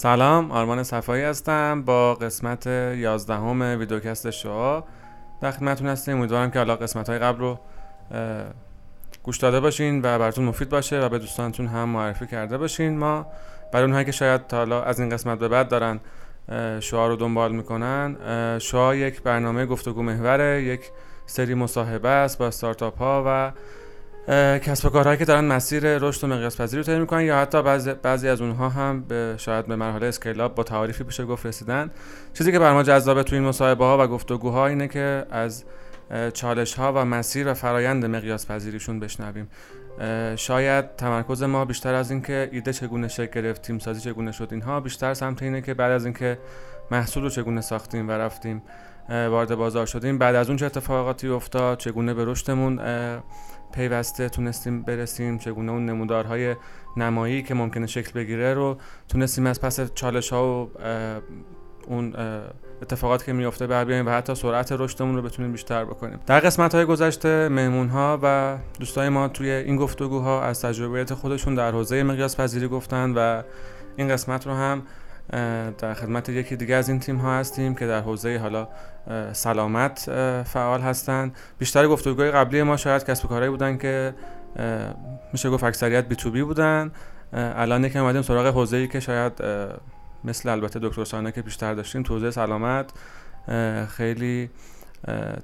سلام آرمان صفایی هستم با قسمت 11 همه ویدیوکست شما در خدمتتون هستیم امیدوارم که حالا قسمت های قبل رو گوش داده باشین و براتون مفید باشه و به دوستانتون هم معرفی کرده باشین. ما برای اونهایی که شاید تا حالا از این قسمت به بعد دارن شعا رو دنبال می‌کنن شعا یک برنامه گفتگو محوره یک سری مصاحبه است با استارتاپ ها و کسب و کارهایی که دارن مسیر رشد و مقیاس پذیری رو طی می‌کنن یا حتی بعضی, بعضی از اونها هم به شاید به مرحله اسکیل با تعاریفی بشه گفت رسیدن. چیزی که بر ما جذابه تو این مصاحبه ها و گفتگوها اینه که از چالش ها و مسیر و فرایند مقیاس پذیریشون بشنویم. شاید تمرکز ما بیشتر از اینکه ایده چگونه شکل گرفت تیم سازی چگونه شد اینها بیشتر سمت اینه که بعد از اینکه محصول رو چگونه ساختیم و رفتیم وارد بازار شدیم بعد از اون چه اتفاقاتی افتاد چگونه به رشدمون پیوسته تونستیم برسیم چگونه اون نمودارهای نمایی که ممکنه شکل بگیره رو تونستیم از پس چالش ها و اون اتفاقات که میفته بر بیایم و حتی سرعت رشدمون رو بتونیم بیشتر بکنیم. در قسمت های گذشته مهمون ها و دوستای ما توی این گفتگوها از تجربیات خودشون در حوزه مقیاس پذیری گفتن و این قسمت رو هم در خدمت یکی دیگه از این تیم ها هستیم که در حوزه حالا سلامت فعال هستند بیشتر گفتگوهای قبلی ما شاید کسب کارهایی بودن که میشه گفت اکثریت بی تو بی بودن. الان یکم اومدیم سراغ حوزه ای که شاید مثل البته دکتر سانه که بیشتر داشتیم تو حوزه سلامت. خیلی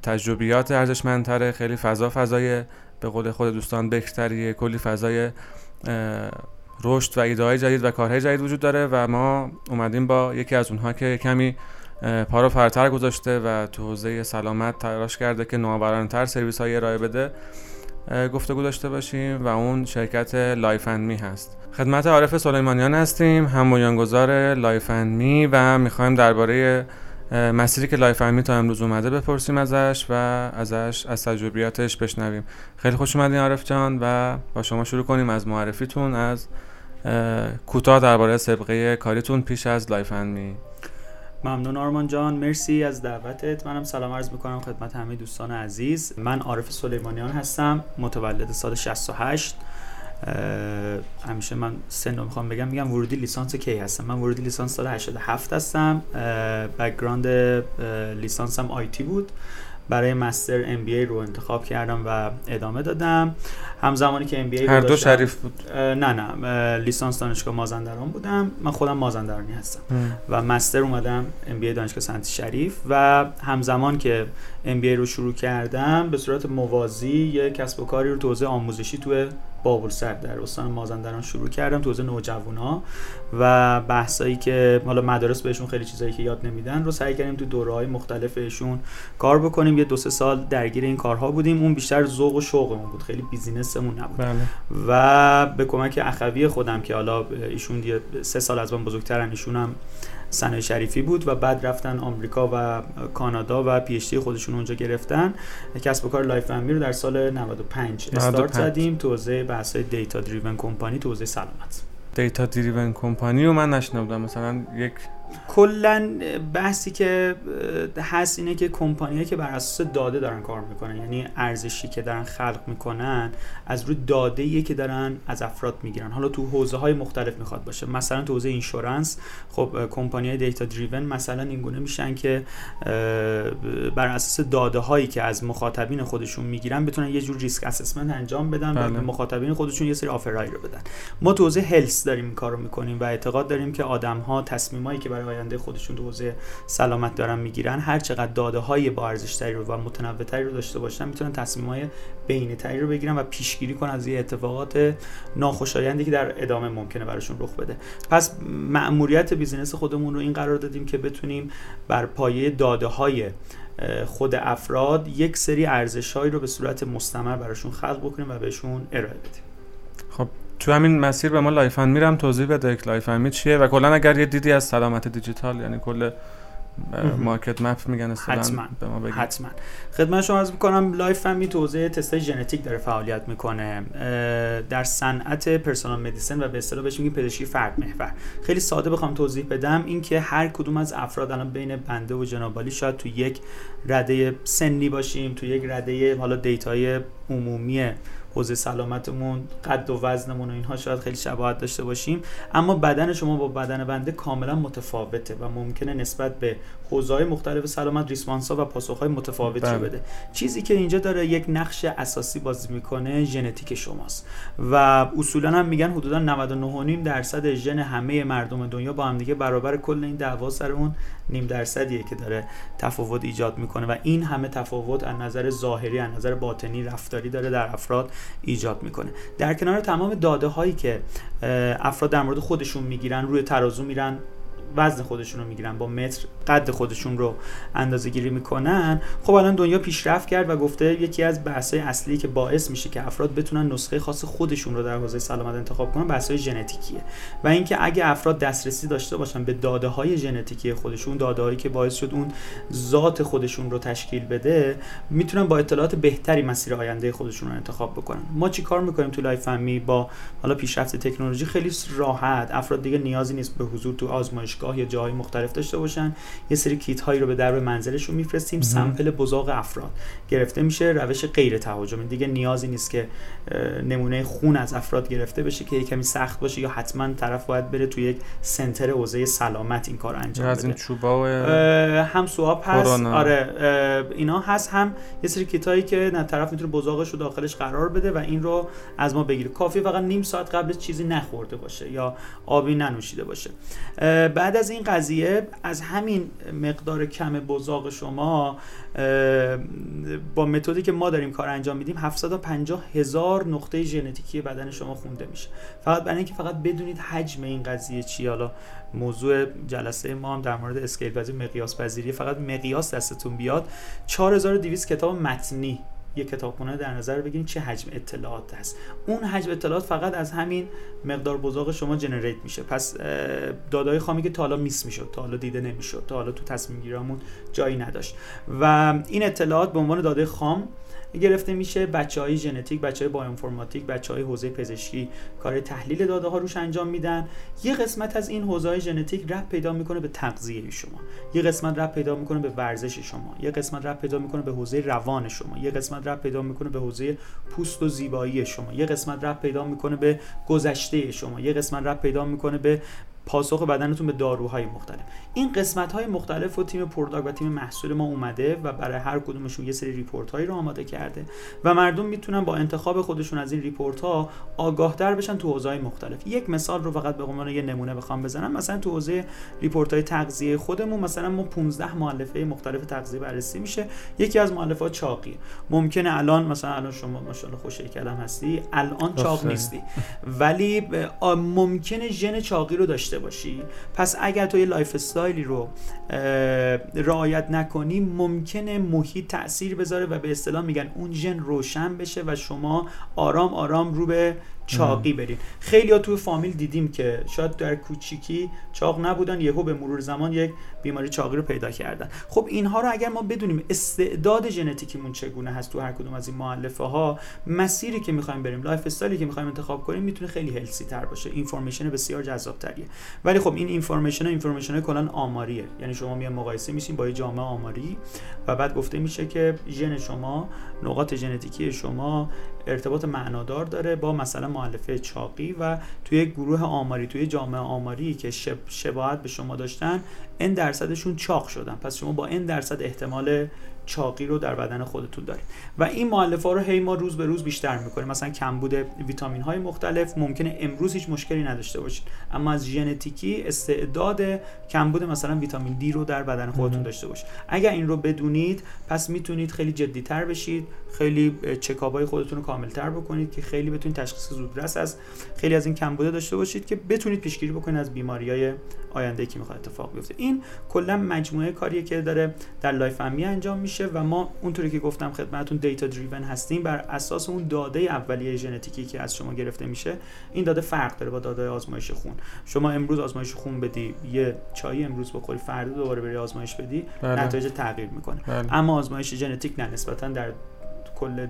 تجربیات ارزشمندتره خیلی فضا فضای به قول خود دوستان بکتریه کلی فضای رشد و ایده جدید و کارهای جدید وجود داره و ما اومدیم با یکی از اونها که کمی پارو فرتر گذاشته و تو حوزه سلامت تلاش کرده که نوآورانه‌تر سرویس های ارائه بده گفتگو داشته باشیم و اون شرکت Life and Me هست. خدمت عارف سلیمانیان هستیم هم بنیانگذار Life and Me و می‌خوایم درباره مسیری که Life and Me تا امروز اومده بپرسیم ازش و ازش از تجربیاتش بشنویم. خیلی خوش اومدین عارف جان و با شما شروع کنیم از معرفیتون از کوتاه درباره سابقه کاریتون پیش از Life and Me. ممنون آرمان جان مرسی از دعوتت. منم سلام عرض می‌کنم خدمت همه دوستان عزیز. من عارف سلیمانیان هستم متولد سال 68 همیشه من سن رو می‌خوام بگم میگم ورودی لیسانس کی هستم؟ من ورودی لیسانس سال 87 هستم. background لیسانسم IT بود. برای master MBA رو انتخاب کردم و ادامه دادم. همزمانی که MBA هر دو شریف بود. نه نه لیسانس دانشگاه مازندران بودم. من خودم مازندرانی هستم. و master اومدم MBA دانشگاه صنعتی شریف و همزمان که MBA رو شروع کردم به صورت موازی یک کسب و کاری رو تو حوزه آموزشی توی بابلسر در استان مازندران شروع کردم تو حوزه نوجوانا و بحثایی که حالا مدارس بهشون خیلی چیزایی که یاد نمیدن رو سعی کردیم تو دوره‌های مختلفشون کار بکنیم. یه دو سه سال درگیر این کارها بودیم. اون بیشتر ذوق و شوقمون بود. خیلی بیزینسمون نبود. بله. و به کمک اخوی خودم که حالا ایشون سه سال از من بزرگترن ایشون هم سنای شریفی بود و بعد رفتن آمریکا و کانادا و پیشتی خودشون اونجا گرفتن. کسب و کار Life and Me رو در سال 95 استارت زدیم تو حوزه بحث data-driven company تو حوزه سلامت. data-driven company رو من نشنیدم. مثلا یک کلا بحثی که هست اینه که کمپانیایی که بر اساس داده دارن کار می‌کنن یعنی ارزشی که دارن خلق می‌کنن از روی داده که دارن از افراد می‌گیرن. حالا تو حوزه های مختلف می‌خواد باشه. مثلا تو حوزه insurance خب کمپانی های data-driven مثلا اینگونه میشن که بر اساس داده هایی که از مخاطبین خودشون می‌گیرن بتونن یه جور risk assessment انجام بدن. و به مخاطبین خودشون یه سری offer ایی رو بدن. ما تو حوزه health داریم کارو می‌کنیم و اعتقاد داریم که آدم ها تصمیمایی که برای آینده خودشون تو حوزه سلامت دارن می‌گیرن. هر چقدر داده های با ارزش تری رو و متنوع تری رو داشته باشن می‌تونن تصمیم های بهینه تری رو بگیرن و پیشگیری کنن از یه اتفاقات ناخوشایندی که در ادامه ممکنه براشون رخ بده. پس مأموریت business خودمون رو این قرار دادیم که بتونیم بر پایه داده های خود افراد یک سری ارزشهایی رو به صورت مستمر براشون خلق بکنیم و بهشون ارائه بدیم. خب تو همین مسیر به ما Life and Me رو هم توضیح بده که Life and Me چیه و کلا اگر یه دیدی از سلامت دیجیتال یعنی کل market map میگن حتما به ما بگید حتما. خدمت شما عرض می‌کنم Life and Me تو حوزه تستای ژنتیک داره فعالیت می‌کنه. در صنعت personal medicine و به اصطلاح بهش میگیم پزشکی فرد محور. خیلی ساده بخوام توضیح بدم اینکه هر کدوم از افراد الان بین بنده و جنابعالی شاید تو یک رده سنی باشیم تو یک رده حالا data ی عمومی حوزه سلامتمون قد و وزنمون و اینها شاید خیلی شباهت داشته باشیم. اما بدن شما با بدن بنده کاملا متفاوته و ممکنه نسبت به حوزه‌های مختلف سلامت response ها و پاسخ‌های متفاوتی رو بله. بده. چیزی که اینجا داره یک نقش اساسی بازی می‌کنه ژنتیک شماست. و اصولا هم میگن حدودا 99.5 درصد ژن همه مردم دنیا با هم دیگه برابر کل این دعوا سر اون نیم درصدیه که داره تفاوت ایجاد می‌کنه و این همه تفاوت از نظر ظاهری از نظر باطنی رفتاری داره در افراد ایجاد می‌کنه. در کنار تمام داده هایی که افراد در مورد خودشون می‌گیرن روی ترازو میرن وزن خودشون رو می‌گیرن با متر قد خودشون رو اندازه گیری می‌کنن. خب الان دنیا پیشرفت کرد و گفته یکی از بحث‌های اصلی که باعث میشه که افراد بتونن نسخه خاص خودشون رو در حوزه سلامت انتخاب کنن بحث‌های ژنتیکیه. و اینکه اگه افراد دسترسی داشته باشن به داده های ژنتیکی خودشون داده هایی که باعث شد اون ذات خودشون رو تشکیل بده می‌تونن با اطلاعات بهتری مسیر آینده خودشون رو انتخاب بکنن. ما چی کار می‌کنیم تو Life and Me با حالا پیشرفت تکنولوژی؟ خیلی راحت. افراد دیگه نیازی نیست به حضور تو آزمایشگاه یا جاهای مختلف داشته باشن. یه سری کیت هایی رو به در منزلشون میفرستیم. sample بزاق افراد. گرفته میشه روش غیر تهاجمی دیگه نیازی نیست که نمونه خون از افراد گرفته بشه که یه کمی سخت باشه یا حتما طرف باید بره تو یک سنتر حوزه سلامت این کار انجام یا از این بده. چوبا هم سواب هست. آره اینا هست. هم یه سری کیتایی که نه طرف می‌تونه بزاقش رو داخلش قرار بده و این رو از ما بگیره. کافی فقط نیم ساعت قبلش چیزی نخورده باشه یا آبی ننوشیده باشه. بعد از این قضیه از همین مقدار کم بزاق شما با متدی که ما داریم کار انجام میدیم 750 هزار نقطه ژنتیکی بدن شما خونده میشه. فقط برای اینکه فقط بدونید حجم این قضیه چی حالا موضوع جلسه ما هم در مورد اسکیل پذیری مقیاس پذیری فقط مقیاس دستتون بیاد. 4200 کتاب متنی یه کتابخونه در نظر بگیرید چه حجم اطلاعات هست. اون حجم اطلاعات فقط از همین مقدار بزاق شما جنریت میشه. پس دادای خامی که تا حالا میس می‌شد تا حالا دیده نمی‌شد تا حالا تو تصمیم گیریامون جایی نداشت. و این اطلاعات به عنوان داده خام گرفته میشه. بچه های ژنتیک بچه های بایوانفورماتیک بچه های حوزه پزشکی کار تحلیل داده ها روش انجام میدن. یه قسمت از این حوزه های ژنتیک رب پیدا می‌کنه به تغذیه شما. یه قسمت رب پیدا می‌کنه به ورزش شما. یه قسمت رب پیدا می‌کنه به حوزه روان شما. یه قسمت رب پیدا می‌کنه به حوزه پوست و زیبایی شما. یه قسمت رب پیدا می‌کنه به گذشته شما. یه قسمت رب پیدا می‌کنه به پاسخ بدنتون به داروهای مختلف. این قسمت های مختلف و تیم product و تیم محصول ما اومده و برای هر کدومشون یه سری report هایی رو آماده کرده و مردم می‌تونن با انتخاب خودشون از این report ها آگاهتر بشن تو حوزه مختلف. یک مثال رو فقط به عنوان یه نمونه بخوام بزنم. مثلا تو حوزه report های تغذیه خودمون مثلا ما 15 مؤلفه مختلف تغذیه بررسی میشه. یکی از مؤلفات چاقی. ممکنه الان مثلا الان شما ماشاءالله خوش فرم هستی الان چاق. نیستی. ولی ممکنه ژن چاقی رو داشته باشی. پس اگر تو یه lifestyle ی رو رعایت نکنی ممکنه محیط تاثیر بذاره و به اصطلاح میگن اون ژن روشن بشه و شما آرام آرام رو به چاقی برین خیلی ها توی فامیل دیدیم که شاید در کوچیکی چاق نبودن یهو به مرور زمان یک بیماری چاقی رو پیدا کردن. خب اینها رو اگر ما بدونیم استعداد ژنتیکیمون چگونه هست تو هر کدوم از این مؤلفه ها مسیری که می‌خوایم بریم lifestyle ی که می‌خوایم انتخاب کنیم می‌تونه خیلی healthy تر باشه. information بسیار جذاب تریه ولی خب این information ها information کلا آماریه. یعنی شما میان مقایسه میشین با یه جامعه آماری و بعد گفته میشه که ژن شما نقاط ژنتیکی شما ارتباط معنادار داره با مثلا مؤلفه چاقی و توی گروه آماری توی جامعه آماری که شب شباهت به شما داشتن n درصدشون چاق شدن. پس شما با n درصد احتمال چاقی رو در بدن خودتون دارید. و این مؤلفه ها رو هی ما روز به روز بیشتر می‌کنیم. مثلا کمبود ویتامین های مختلف ممکنه امروز هیچ مشکلی نداشته باشید. اما از ژنتیکی استعداد کمبود مثلا ویتامین دی رو در بدن خودتون. داشته باشید. اگر این رو بدونید پس می‌تونید خیلی جدیتر بشید. خیلی چکاپ های خودتون رو کاملتر بکنید که خیلی بتونید تشخیص زودرس از خیلی از این کمبوده داشته باشید که بتونید پیشگیری بکنید از بیماری های آینده که می‌خواد اتفاق بیفته. این کلا مجموعه کاریه که داره در لایف انجام میشه. و ما اونطوری که گفتم خدمتتون data driven هستیم بر اساس اون داده اولیه ژنتیکی که از شما گرفته میشه این داده فرق داره با داده آزمایش خون شما امروز آزمایش خون بدی یه چای امروز بخوری فردا دوباره بری آزمایش بدی بله. نتایج تغییر می‌کنه بله. اما آزمایش ژنتیک نه نسبتا در کل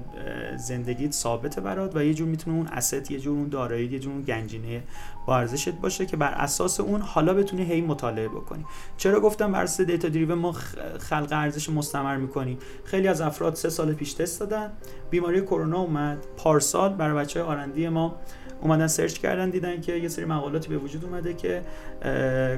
زندگیت ثابته برات و یه جور می‌تونه اون asset یه جور اون دارایی یه جور اون گنجینه با ارزشت باشه که بر اساس اون حالا بتونی هی مطالعه بکنی. چرا گفتم بر اساس دیتا دریو ما خلق ارزش مستمر می‌کنیم خیلی از افراد سه سال پیش تست دادن. بیماری کرونا اومد. پارسال برای بچه آرندی ما اومدن سرچ کردن دیدن که یه سری مقالاتی به وجود اومده که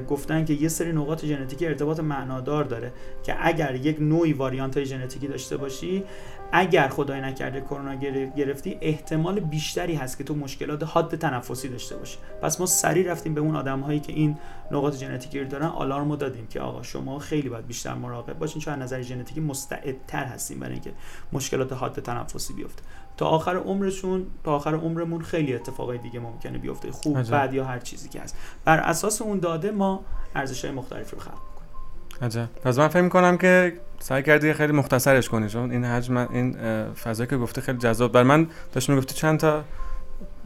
گفتن که یه سری نقاط ژنتیکی ارتباط معنادار داره که اگر یک نوعی واریانت های ژنتیکی داشته باشی اگر خدای نکرده کرونا گرفتی احتمال بیشتری هست که تو مشکلات حاد تنفسی داشته باشی. پس ما سریع رفتیم به اون آدم هایی که این نقاط ژنتیکی رو دارن آلارمو دادیم که آقا شما خیلی باید بیشتر مراقب باشین چون از نظر ژنتیکی مستعدتر هستیم برای اینکه مشکلات حاد تنفسی بیفته. تا آخر عمرشون تا آخر عمرمون خیلی اتفاقای دیگه ممکنه بیفته خوب عجب. بعد یا هر چیزی که هست. بر اساس اون داده ما ارزش های مختلفی رو خلق می‌کنیم. عجب. پس من فکر می‌کنم که سعی کردی خیلی مختصرش کنی چون این حجم این فضایی که گفته خیلی جذاب. بر من داشت می‌گفتی چند تا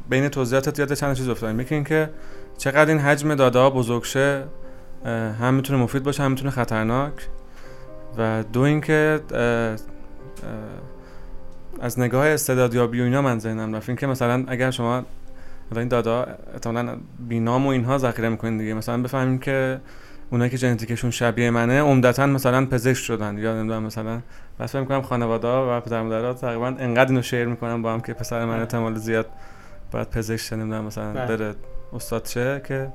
بین توضیحاتت یاد چند چیز افتاد یکی اینکه چقدر این حجم داده ها بزرگ شه هم می‌تونه مفید باشه هم می‌تونه خطرناک. و دو اینکه از نگاه استعدادیابی و اینا من ذهنم رفت. که مثلا اگر شما این دادا احتمالاً بینام و اینها ذخیره می‌کنین دیگه. مثلا بفهمیم که اونایی که ژنتیکشون شبیه منه عمدتا مثلا پزشک شدن. یا نمی‌دونم مثلا بس فکر می‌کنم خانواده و پدر مادرها تقریبا انقدر اینو شیر می‌کنن با هم که پسر من احتمال زیاد باید پزشک شه نمی‌دونم مثلا بله. بره استاد شه که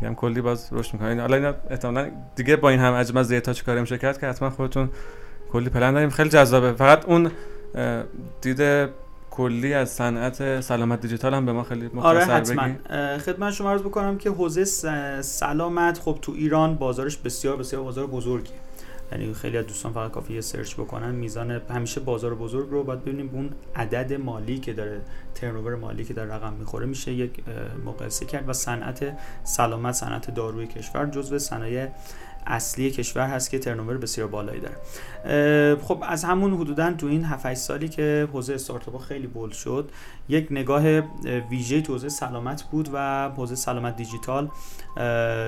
میگم کلی باز رشد می‌کنه حالا اینا احتمالاً دیگه با این هم حجم از دیتا چیکار میشه کرد که حتما خودتون کلی پلن داریم. خیلی جذابه. فقط اون دید کلی از صنعت سلامت دیجیتال هم به ما خیلی مختصر آره حتما. خدمت شما عرض بکنم که حوزه سلامت خب تو ایران بازارش بسیار بسیار بازار بزرگی یعنی خیلی از دوستان فقط کافیه سرچ بکنن میزان همیشه بازار بزرگ رو باید ببینیم. اون عدد مالی که داره ترنوور مالی که در رقم می‌خوره میشه یک مقایسه کرد و صنعت سلامت صنعت داروی کشور جزو صنایع اصلی کشور هست که ترنوور بسیار بالایی داره. خب از همون حدودا تو این 7 سالی که حوزه استارتاپ خیلی بولد شد یک نگاه ویژه تو حوزه سلامت بود و حوزه سلامت دیجیتال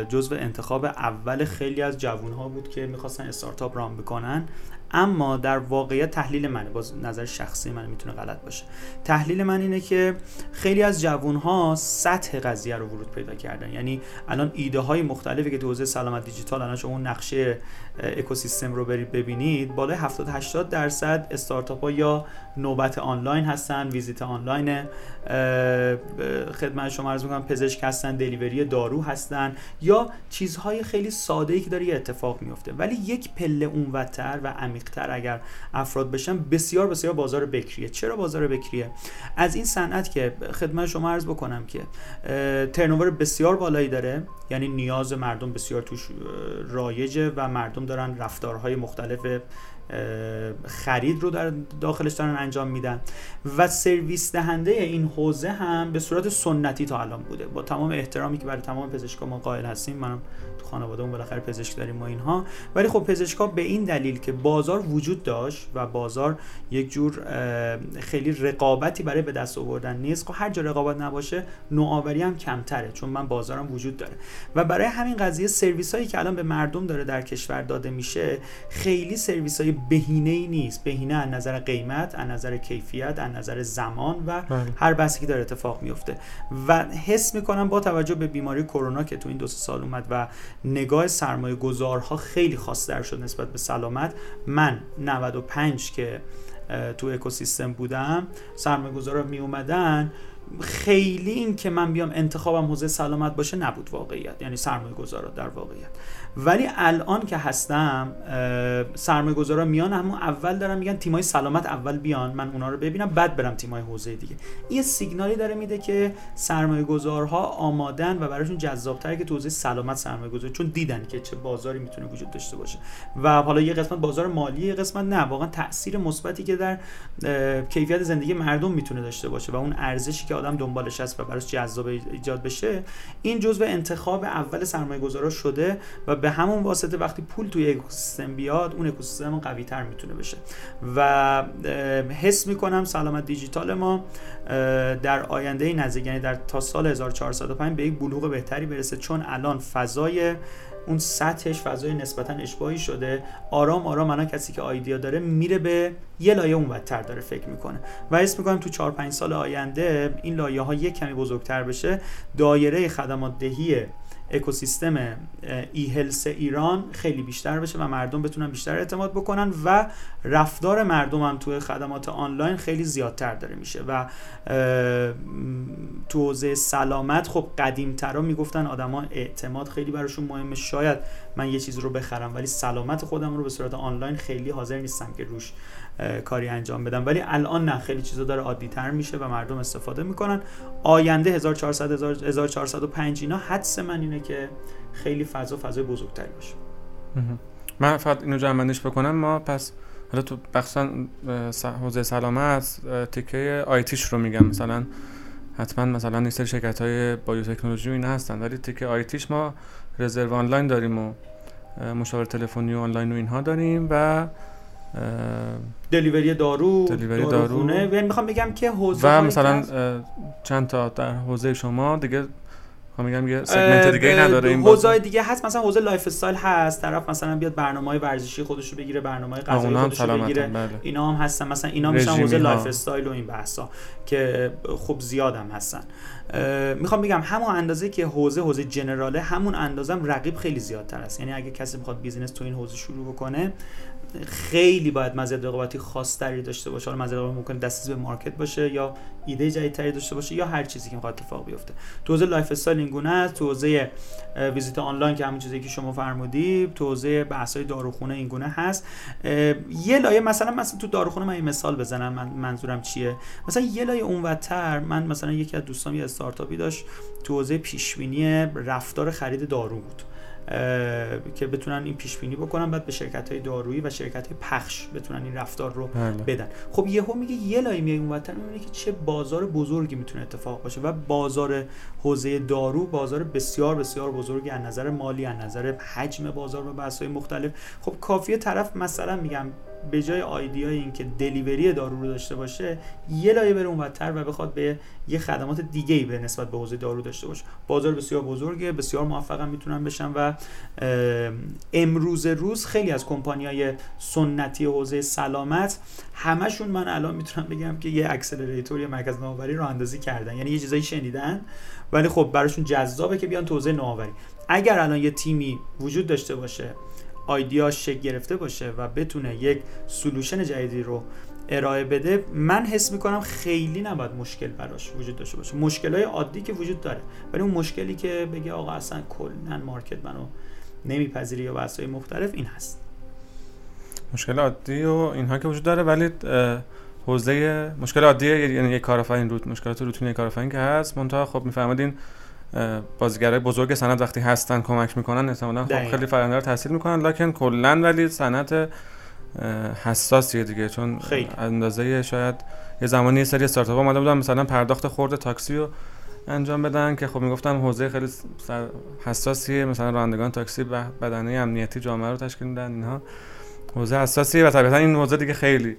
جزو انتخاب اول خیلی از جوون ها بود که می‌خواستن استارتاپ رام بکنن. اما در واقعیت تحلیل منه باز نظر شخصی من می‌تونه غلط باشه. تحلیل من اینه که خیلی از جوون ها سطح قضیه رو ورود پیدا کردن. یعنی الان ایده های مختلفی که تو حوزه سلامت دیجیتال الان شما نقشه اکوسیستم رو برید ببینید بالای 70 80 درصد استارتاپ ها یا نوبت آنلاین هستن ویزیت آنلاین خدمت شما عرض می‌کنم پزشک هستن دلیوری دارو هستن یا چیزهای خیلی ساده ای که داره اتفاق میفته ولی یک پله اونورتر و عمیقتر اگر افراد بشن بسیار بسیار بازار بکریه. چرا بازار بکریه؟ از این صنعت که خدمت شما عرض بکنم که ترنوور بسیار بالایی داره. یعنی نیاز مردم بسیار توش رایجه و مردم دارن رفتارهای مختلف خرید رو در داخلش دارن انجام میدن. و سرویس دهنده این حوزه هم به صورت سنتی تا الان بوده. با تمام احترامی که برای تمام پزشکا ما قائل هستیم منم تو خانواده اون بالاخره پزشک داریم و اینها. ولی خب پزشکا به این دلیل که بازار وجود داشت و بازار یک جور خیلی رقابتی برای به دست آوردن نیست خب هر جا رقابت نباشه نوآوری هم کمتره چون من بازارم وجود داره. و برای همین قضیه سرویس هایی که الان به مردم داره در کشور داده میشه خیلی سرویس بهینه ای نیست. بهینه از نظر قیمت از نظر کیفیت از نظر زمان و بله. هر بحثی که داره اتفاق میفته و حس می‌کنم با توجه به بیماری کرونا که تو این دو سال اومد و نگاه سرمایه گذارها خیلی خاصتر شد نسبت به سلامت من 95 که تو اکوسیستم بودم سرمایه گذارا می اومدن خیلی این که من بیام انتخابم حوزه سلامت باشه نبود واقعیت. یعنی سرمایه گذارا در واقعیت. ولی الان که هستم سرمایه گذارا میان اما اول دارن میگن تیمای سلامت اول بیان من اونا رو ببینم بعد برم تیمای حوزه دیگه. این سیگنالی داره میده که سرمایه گذارها آمادن و براشون جذابتره که تو حوزه سلامت سرمایه گذاری چون دیدن که چه بازاری می‌تونه وجود داشته باشه. و حالا یه قسمت بازار مالی یه قسمت نه. واقعا تاثیر مثبتی که در کیفیت زندگی مردم می‌تونه داشته باشه و اون ارزشی که آدم دنبالش هست و براش جذاب ایجاد بشه این جزء انتخاب اول سرمایه گذارا شده و به همون واسطه وقتی پول توی اکوسیستم بیاد اون اکوسیستم قوی تر می‌تونه بشه. و حس می‌کنم سلامت دیجیتال ما در آینده نزدیک یعنی در تا سال 1405 به یک بلوغ بهتری برسه چون الان فضای اون سطحش فضای نسبتا اشباهی شده. آرام آرام الان کسی که آیدیا داره میره به یه لایه اونورتر داره فکر می‌کنه. و حس می‌کنم تو 4 5 سال آینده این لایه ها یک کمی بزرگتر بشه. دایره خدمات دهی اکوسیستم ای هلس ایران خیلی بیشتر بشه و مردم بتونن بیشتر اعتماد بکنن و رفتار مردم هم توی خدمات آنلاین خیلی زیادتر داره میشه و تو حوزه سلامت خب قدیمترا می‌گفتن آدما اعتماد خیلی براشون مهمه. شاید من یه چیز رو بخرم ولی سلامت خودم رو به صورت آنلاین خیلی حاضر نیستم که روش کاری انجام بدم. ولی الان نه خیلی چیزا داره عادی تر میشه و مردم استفاده می‌کنن. آینده 1400 1405 اینا حدس من اینه که خیلی فضا فضای بزرگتری باشه. من فقط اینو جمع بکنم. ما پس حالا تو بخصا حوزه سلامت تیکه آیتیش رو میگم. مثلا حتما مثلا این سری شرکت های بایوتکنولوژی و اینا هستن ولی تیکه آیتیش ما رزرو آنلاین داریم و مشاور تلفنی و آنلاین و اینها داریم و delivery دارو delivery دارو. یعنی می‌خوام بگم که حوزه و مثلا چند تا در حوزه شما دیگه میگم یه segment دیگه نداره این حوزه دیگه هست. مثلا حوزه lifestyle هست. طرف مثلا بیاد برنامه ورزشی خودش رو بگیره برنامه غذایی خودش رو بگیره. بله. اینا هم هستن. مثلا اینا میشن حوزه lifestyle و این بحثا که خب زیادم هستن. می‌خوام بگم همون اندازه که حوزه حوزه general ه همون اندازم رقیب خیلی زیادتر است. یعنی اگه کسی می‌خواد business تو این حوزه شروع بکنه خیلی باید مزیت رقابتی خاصتری داشته باشه. حالا مزیت رقابتی ممکن دسترسی به market باشه یا ایده جدیدتری داشته باشه یا هر چیزی که می‌خواد اتفاق بیفته. تو حوزه lifestyle این گونه است. تو حوزه ویزیت آنلاین که همین چیزی که شما فرمودی تو حوزه بحث‌های داروخونه این گونه هست. یه لایه مثلا مثلا تو داروخونه من مثال بزنم من منظورم چیه. مثلا یه لایه اونورتر من مثلا یکی از دوستان یه استارتاپی داشت. تو حوزه پیشبینی رفتار خرید دارو بود. که بتونن این پیش بینی بکنن بعد به شرکت های دارویی و شرکت های پخش بتونن این رفتار رو بله. بدن خب یهو میگه یه لای میای اون وطن می‌بینه که چه بازار بزرگی می‌تونه اتفاق باشه و بازار حوزه دارو بازار بسیار بسیار بزرگی از نظر مالی از نظر حجم بازار و بحث مختلف خب کافیه طرف مثلا میگم به جای آیدیای این که دلیوری دارو رو داشته باشه یه لایه بره اونورتر و بخواد به یه خدمات دیگه ای به نسبت به حوزه دارو داشته باشه. بازار بسیار بزرگه بسیار موفقم می‌تونن بشن و امروز روز خیلی از کمپانیای سنتی حوزه سلامت همشون من الان می‌تونم بگم که یه اکسلراتور یا مرکز نوآوری رو اندازی کردن. یعنی یه چیزایی شنیدن ولی خب براشون جذابه که بیان تو حوزه نوآوری. اگر الان یه تیمی وجود داشته باشه آیدیاش شکل گرفته باشه و بتونه یک سلوشن جدیدی رو ارائه بده من حس می‌کنم خیلی نباید مشکل براش وجود داشته باشه. مشکل های عادی که وجود داره. ولی اون مشکلی که بگه آقا اصلا کلا مارکت منو نمیپذیری یا بحث مختلف این هست. مشکل عادی و اینها که وجود داره ولی حوزه مشکل عادی یعنی یک کارآفرین روت مشکلات روتین یک کارآفرین که هست منتها خب میفهمدین بازیگرای بزرگ سند وقتی هستن کمک می‌کنن احتمالاً خب خیلی فرآیند رو تحصیل می‌کنن. لکن کلا ولی صنعت حساسیه دیگه. چون خیلی. اندازه شاید یه زمانی یه سری استارتاپ اومده بودن مثلا پرداخت خورد تاکسی رو انجام بدن که خب می‌گفتم حوزه خیلی حساسیه. مثلا رانندگان تاکسی و بدنه امنیتی جامعه رو تشکیل میدن اینها. حوزه حساسیه و طبیعتا این حوزه دیگه خیلی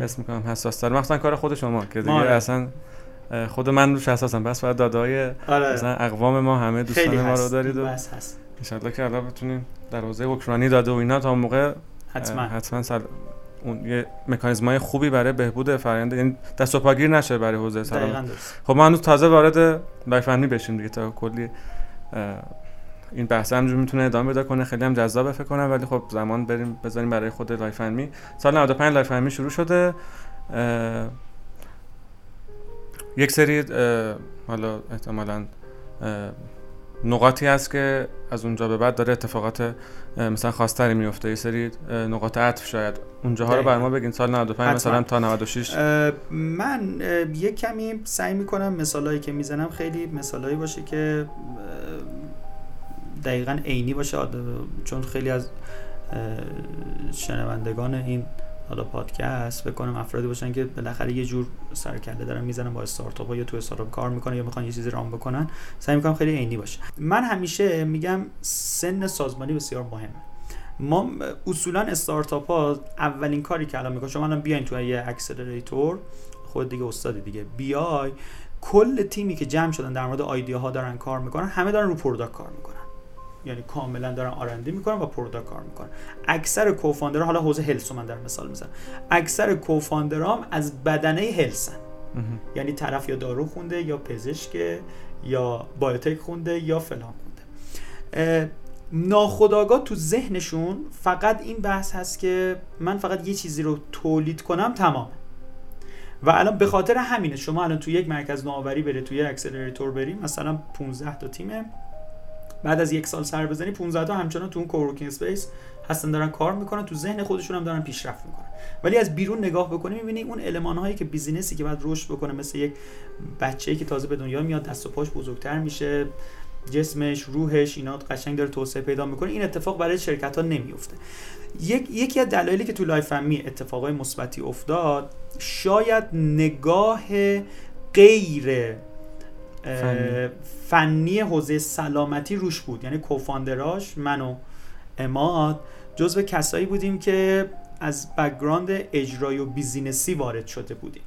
حس می‌کنم حساس داره مخصوصا کار خود شما که دیگه اصلا خود من روش حساسم. بس فقط دادای آره. مثلا اقوام ما همه دوستان ما رو دارید و هست. ان که الان بتونیم در حوزه حکمرانی داده و اینا تا موقع حتما. حتما سل... اون یه مکانیزم های خوبی برای بهبود فرآیند. یعنی دست و پاگیر نشه برای حوزه سلامت خب ما هنوز تازه وارد لایف بشیم دیگه تا کلی این بحث هم می‌تونه ادامه پیدا کنه. خیلی هم جذاب فکر کنم. ولی خب زمان بریم بذاریم برای خود لایف سال 95 لایف شروع شده. یک سری حالا احتمالا نقاطی هست که از اونجا به بعد داره اتفاقات مثلا خاصتری میفته یه سری نقاط عطف شاید. اونجاها رو بر ما بگین. سال 95 مثلا تا 96 من یه کمی سعی می‌کنم مثالایی که می‌زنم خیلی مثالایی باشه که دقیقا عینی باشه. چون خیلی از شنوندگان این حالا پادکست بکنم افرادی باشن که بالاخره یه جور سرکله دارن می‌زنن با استارتاپ ها یا تو استارتاپ کار می‌کنن یا می‌خوان یه چیزی رام بکنن سعی می‌کنم خیلی عینی باشه. من همیشه میگم سن سازمانی بسیار مهمه. ما اصولا استارتاپ ها اولین کاری که الان می‌کنن شما الان بیاین تو یه accelerator خود دیگه استادی دیگه بیای کل تیمی که جمع شدن در مورد idea ها دارن کار می‌کنن همه دارن رو product کار می‌کنن. یعنی کاملا دارن R&D می‌کنن و product کار می‌کنن. اکثر co-founder ها حالا حوزه health من در مثال می‌زنم. اکثر co-founder ام از بدنه health ن یعنی طرف یا دارو خونده یا پزشک یا biotech خونده یا فلان خونده. ناخداگاه تو ذهنشون فقط این بحث هست که من فقط یه چیزی رو تولید کنم تمام و الان به خاطر همینه شما الان تو یک مرکز نوآوری بری تو یک accelerator بری مثلا 15 تا تیمه. بعد از یک سال سر بزنی 15 تا همچنان تو اون coworking space هستن دارن کار می‌کنن تو ذهن خودشون هم دارن پیشرفت می‌کنن. ولی از بیرون نگاه بکنی می‌بینی اون element هایی که business ی که بعد رشد بکنه مثل یک بچه‌ای که تازه به دنیا میاد دست و پاش بزرگتر میشه جسمش روحش اینا قشنگ داره توسعه پیدا می‌کنه این اتفاق برای شرکت ها نمیفته یک، یکی از دلایلی که تو لایف اند می اتفاقای مثبتی افتاد شاید نگاه غیر فنی. فنی حوزه سلامتی روش بود یعنی co-founder اش من و عماد جزو کسایی بودیم که از background اجرایی و business ی وارد شده بودیم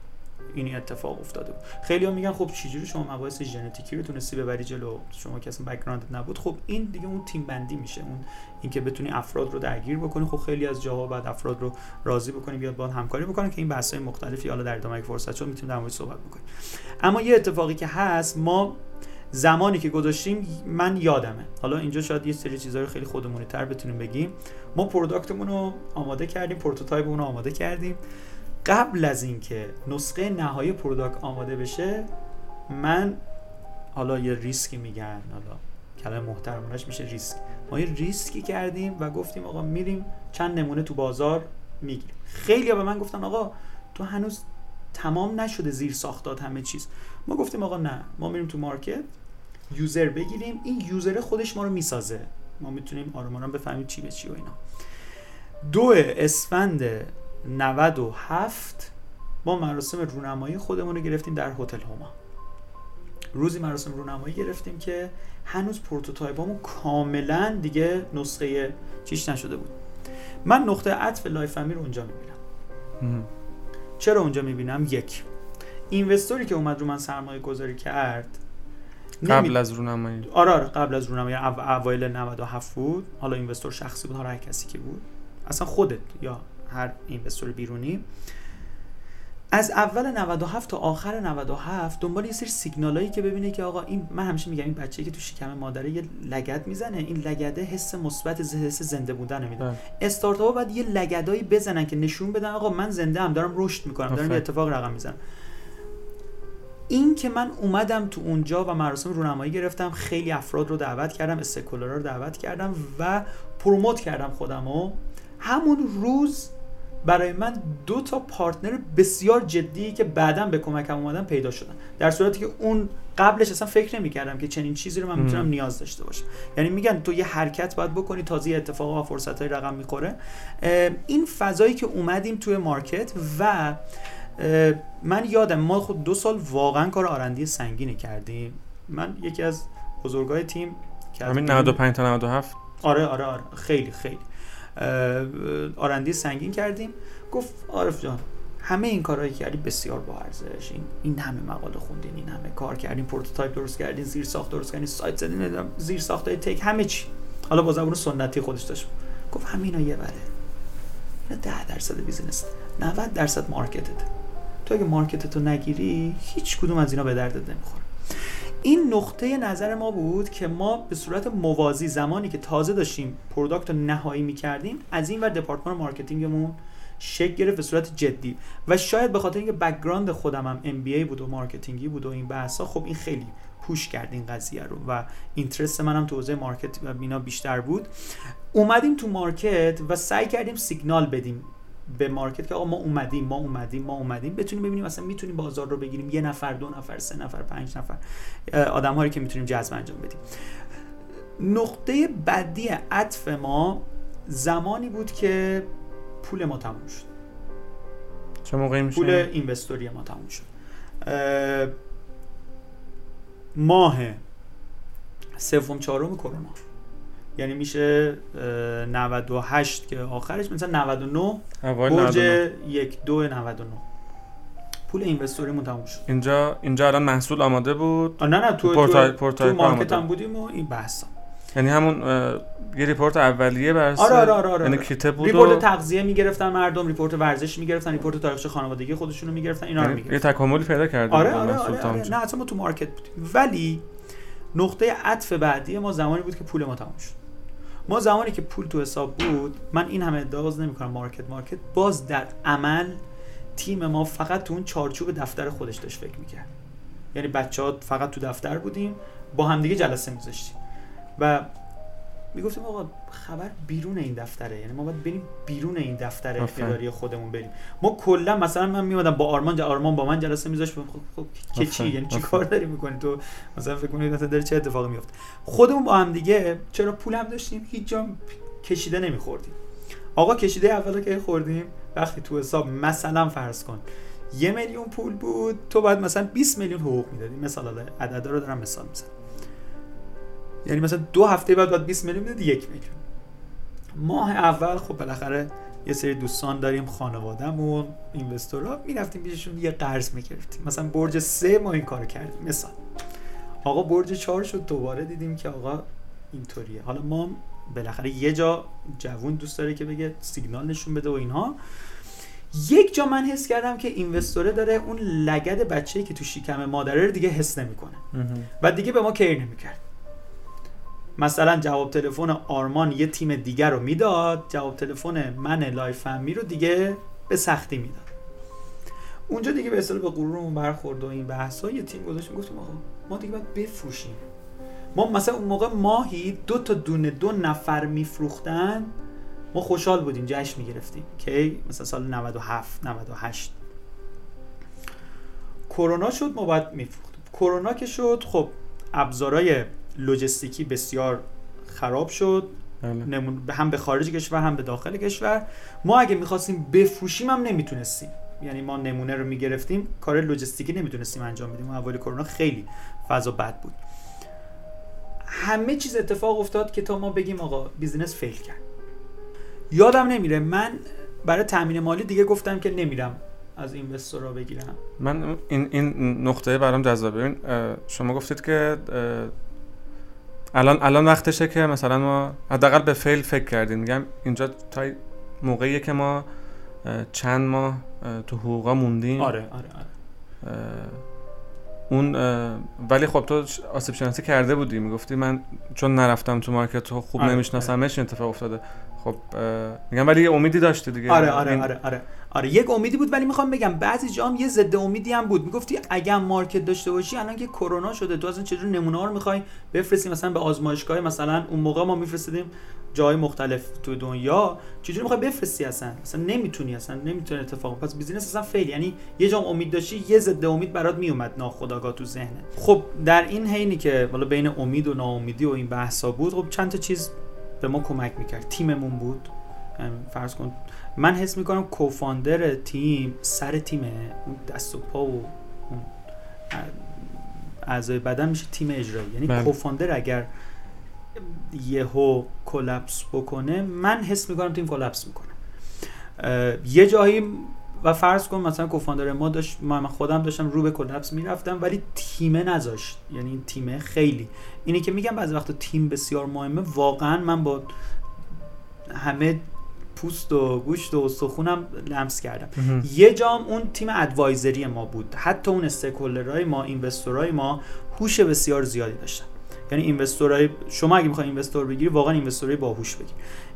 این اتفاق افتاده بود. خیلی میگن خب چجوری شما مباحث ژنتیکی رو تونستی ببری جلو؟ شما که اصلا background نبود. خب این دیگه اون تیم بندی میشه. اون اینکه بتونی افراد رو درگیر بکنی. خب خیلی از جاها بعد افراد رو راضی بکنی بیاد با همکاری بکنن که این بحث های مختلفی حالا در ادامه فرصت شد می‌تونیم در موردش صحبت بکنیم. اما یه اتفاقی که هست ما زمانی که گذاشتیم من یادمه. حالا اینجا شاید یه سری چیزا رو خیلی خودمونی تر بتونیم بگیم. ما product مون رو آماده کردیم prototype مون رو آماده کردیم. قبل از اینکه نسخه نهایی product آماده بشه من حالا یه ریسکی میگن حالا کلمه محترمانش میشه ریسک. ما یه ریسکی کردیم و گفتیم آقا میریم چند نمونه تو بازار می‌گیریم. خیلی به من گفتن آقا تو هنوز تمام نشده زیر ساختات همه چیز. ما گفتیم آقا نه ما میریم تو market user بگیریم این user خودش ما رو می‌سازه. ما می‌تونیم آرام آرام بفهمیم چی به چی و اینا. دو اسفند 97 ما مراسم رونمایی خودمون رو گرفتیم در هتل هما. روزی مراسم رونمایی گرفتیم که هنوز prototype امون کاملا دیگه نسخه چیش نشده بود. من نقطه عطف لایف رو اونجا می‌بینم. چرا اونجا می‌بینم؟ یک investor ی که اومد رو من سرمایه گذاری کرد قبل نمی- از رونمایی. آره آره قبل از رونمایی او- اوایل 97 بود. حالا investor شخصی بود حالا هر کسی که بود. اصلا خودت یا هر investor بیرونی. از اول 97 تا آخر 97 دنبال یه سری سیگنالایی که ببینه که آقا این من همیشه میگم این بچه‌ای که تو شکم مادره یه لگد می‌زنه. این لگده حس مثبت حس زنده بودن میده. بله. استارتاپ باید یه لگدایی بزنن که نشون بدن آقا من زنده هم دارم رشد می‌کنم دارم یه. اتفاق رقم می‌زنم. این که من اومدم تو اونجا و مراسم رونمایی گرفتم خیلی افراد رو دعوت کردم استکولارا رو دعوت کردم و پروموت کردم خودمو. همون روز برای من دو تا پارتنر بسیار جدی که بعدا به کمکم اومدن پیدا شدن. در صورتی که اون قبلش اصلا فکر نمی کردم که چنین چیزی رو من. می‌تونم نیاز داشته باشم. یعنی میگن تو یه حرکت باید بکنی تازه یه اتفاق و فرصت های رقم می‌خوره. این فضایی که اومدیم توی مارکت و من یادم ما خود دو سال واقعا کار R&D ی سنگینی کردیم. من یکی از بزرگای تیم همین بیرون- 95 تا 97 آره آره آره. خیلی خیلی. R&D سنگین کردیم. گفت عارف جان همه این کارهایی که کردی بسیار با ارزش. این این همه مقاله خوندین این همه کار کردین prototype درست کردین زیر ساخت درست کردین سایت زدین زیر ساخت های tech همه چی. حالا با زبون سنتی خودش داشت. گفت همینا یه بره اینا 10 درصد business 90 درصد market ت. تو اگه market تو نگیری هیچ کدوم از اینا به دردت نمی‌خوره. این نقطه نظر ما بود که ما به صورت موازی زمانی که تازه داشتیم product رو نهایی می‌کردیم از این ور دپارتمان marketing مون شکل گرفت به صورت جدی. و شاید به خاطر اینکه background خودم هم ام بود و marketing ی بود و این بحثا خب این خیلی push کرد این قضیه رو و interest منم تو حوزه market و اینا بیشتر بود. اومدیم تو market و سعی کردیم سیگنال بدیم. به market که آقا ما اومدیم ما اومدیم ما اومدیم بتونیم ببینیم اصلا می‌تونیم بازار رو بگیریم. یه نفر دو نفر سه نفر پنج نفر آدم هایی که می‌تونیم جذب انجام بدیم. نقطه بعدی عطف ما زمانی بود که پول ما تموم شد. چه موقعی میشه؟ پول investor ی ما تموم شد. اه، ماه سوم چهارم کرونا. یعنی میشه اه، 98 که آخرش مثلا 99 اوایل برج 99 یک دو 99 پول investor یمون تموم شد اینجا اینجا الان محصول آماده بود نه نه تو پورتال- تو, market. هم بودیم و این بحثا یعنی همون یه report اولیه بر اساس آره آره آره, آره. یعنی کیته بود report و تغذیه می‌گرفتن مردم report ورزش می‌گرفتن report تاریخچه خانوادگی خودشون رو می‌گرفتن اینا رو یعنی می‌گرفتن یه تکاملی پیدا کرده آره آره آره, آره. اونجا. نه اصلا ما تو مارکت بودیم ولی نقطه عطف بعدی ما زمانی بود که پول ما تموم شد ما زمانی که پول تو حساب بود من این همه ادعا نمی‌کنم. مارکت مارکت. باز در عمل تیم ما فقط تو اون چارچوب دفتر خودش داشت فکر می‌کرد. یعنی بچه ها فقط تو دفتر بودیم با همدیگه جلسه میذاشتیم. و می‌گفتیم آقا خبر بیرون این دفتره یعنی ما باید بریم بیرون این دفتر. اداری خودمون بریم. ما کلا مثلا من میومدم با آرمان آرمان با من جلسه میذاشت خب, خب که چی. یعنی چی. کار داری می‌کنی تو؟ مثلا فکر کنید مثلا داره چه اتفاقی میفته خودمون با هم دیگه چرا پول هم داشتیم؟ هیچ جا کشیده نمیخوردیم. آقا کشیده اولو که خوردیم وقتی تو حساب مثلا فرض کن یه میلیون پول بود تو باید مثلا 20 میلیون حقوق می‌دادی. مثلا عددا رو دارم مثال می‌زنم. یعنی مثلا دو هفته بعد باید 20 میلیون می‌دادی یک میلیون. ماه اول خب بالاخره یه سری دوستان داریم خانوادهمون اینوستورها می‌رفتیم پیششون یه قرض می‌گرفتیم. مثلا برج سه ما این کارو کردیم. مثال. آقا برج چهار شد دوباره دیدیم که آقا اینطوریه. حالا ما بالاخره یه جا جوون دوست داره که بگه سیگنال نشون بده و اینها. یک جا من حس کردم که اینوستوره داره اون لگد بچه‌ای که تو شکم مادره رو دیگه حس نمی‌کنه. و دیگه به ما کیر نمی‌کرد. مثلا جواب تلفن آرمان یه تیم دیگر رو می‌داد جواب تلفن من لایف اند می رو دیگه به سختی می‌داد. اونجا دیگه به اصطلاح به غرورمون برخورد و این بحث یه تیم گذاشتیم گفتیم آقا ما دیگه باید بفروشیم. ما مثلا اون موقع ماهی دو تا دونه دو نفر میفروختن ما خوشحال بودیم جشن می‌گرفتیم. که مثلا سال 97 98 کرونا شد ما باید میفروختیم. کرونا که شد خب ابزارهای لوجستیکی بسیار خراب شد. بله. نمون... هم به خارج کشور هم به داخل کشور. ما اگه می‌خواستیم بفروشیم هم نمی‌تونستیم. یعنی ما نمونه رو می‌گرفتیم کار لوجستیکی نمی‌تونستیم انجام بدیم. و اول کرونا خیلی فضا بد بود. همه چیز اتفاق افتاد که تا ما بگیم آقا بیزینس فیل کرد. یادم نمیره. من برای تامین مالی دیگه گفتم که نمیرم از اینوستورها بگیرم. من این این نقطه برام جذابه. شما گفتید که الان الان وقتشه که مثلا ما حداقل به فیل فکر کردیم. میگم اینجا تا موقعیه که ما چند ماه اه، تو حقوقا موندیم. آره آره آره. اون ولی خب تو آسیب شناسی کرده بودی. می‌گفتی من چون نرفتم تو مارکت تو خوب آره، نمیشناسمش این اتفاق افتاده. خب میگم ولی امیدی داشتی دیگه. آره آره این- آره آره آره. یک امیدی بود ولی می‌خوام بگم بعضی جام یه ضد امیدی هم بود. می‌گفتی اگه market داشته باشی الان که کرونا شده تو اصلا چجور نمونه ها رو می‌خوای بفرستی؟ مثلا به آزمایشگاه مثلا اون موقع ما میفرستیدیم جای مختلف تو دنیا. چجوری می‌خوای بفرستی اصلا؟ اصلا نمی‌تونی اصلا نمی‌تونه اتفاق. پس business اصلا fail یعنی یه جام امید داشتی یه ضد امید برات میومد ناخودآگاه تو ذهنت. خب در این حینی که حالا بین امید و ناامیدی و این بحثا بود خب چند تا چیز به ما کمک می‌کرد. تیممون بود. فرض کن. من حس می‌کنم کوفاندر تیم سر تیمه اون دست و پا و اون اعضای بدن میشه تیم اجرایی. یعنی بله. کوفاندر اگر یهو کلپس بکنه من حس می‌کنم تیم کلپس می‌کنه. یه جایی و فرض کن مثلا کوفاندر ما داشت ما من خودم داشتم رو به کلپس می‌رفتم ولی تیمه نذاشت. یعنی این تیمه خیلی. اینی که میگم بعضی وقتا تیم بسیار مهمه واقعا من با همه پوست و گوشت و استخونم لمس کردم. یه جام اون تیم ادوایزری ما بود. حتی اون استیکولرهای ما اینوستورهای ما هوش بسیار زیادی داشتن. یعنی اینوستورهای شما اگه می‌خوای اینوستور بگیری واقعا اینوستورهای باهوش بگیر.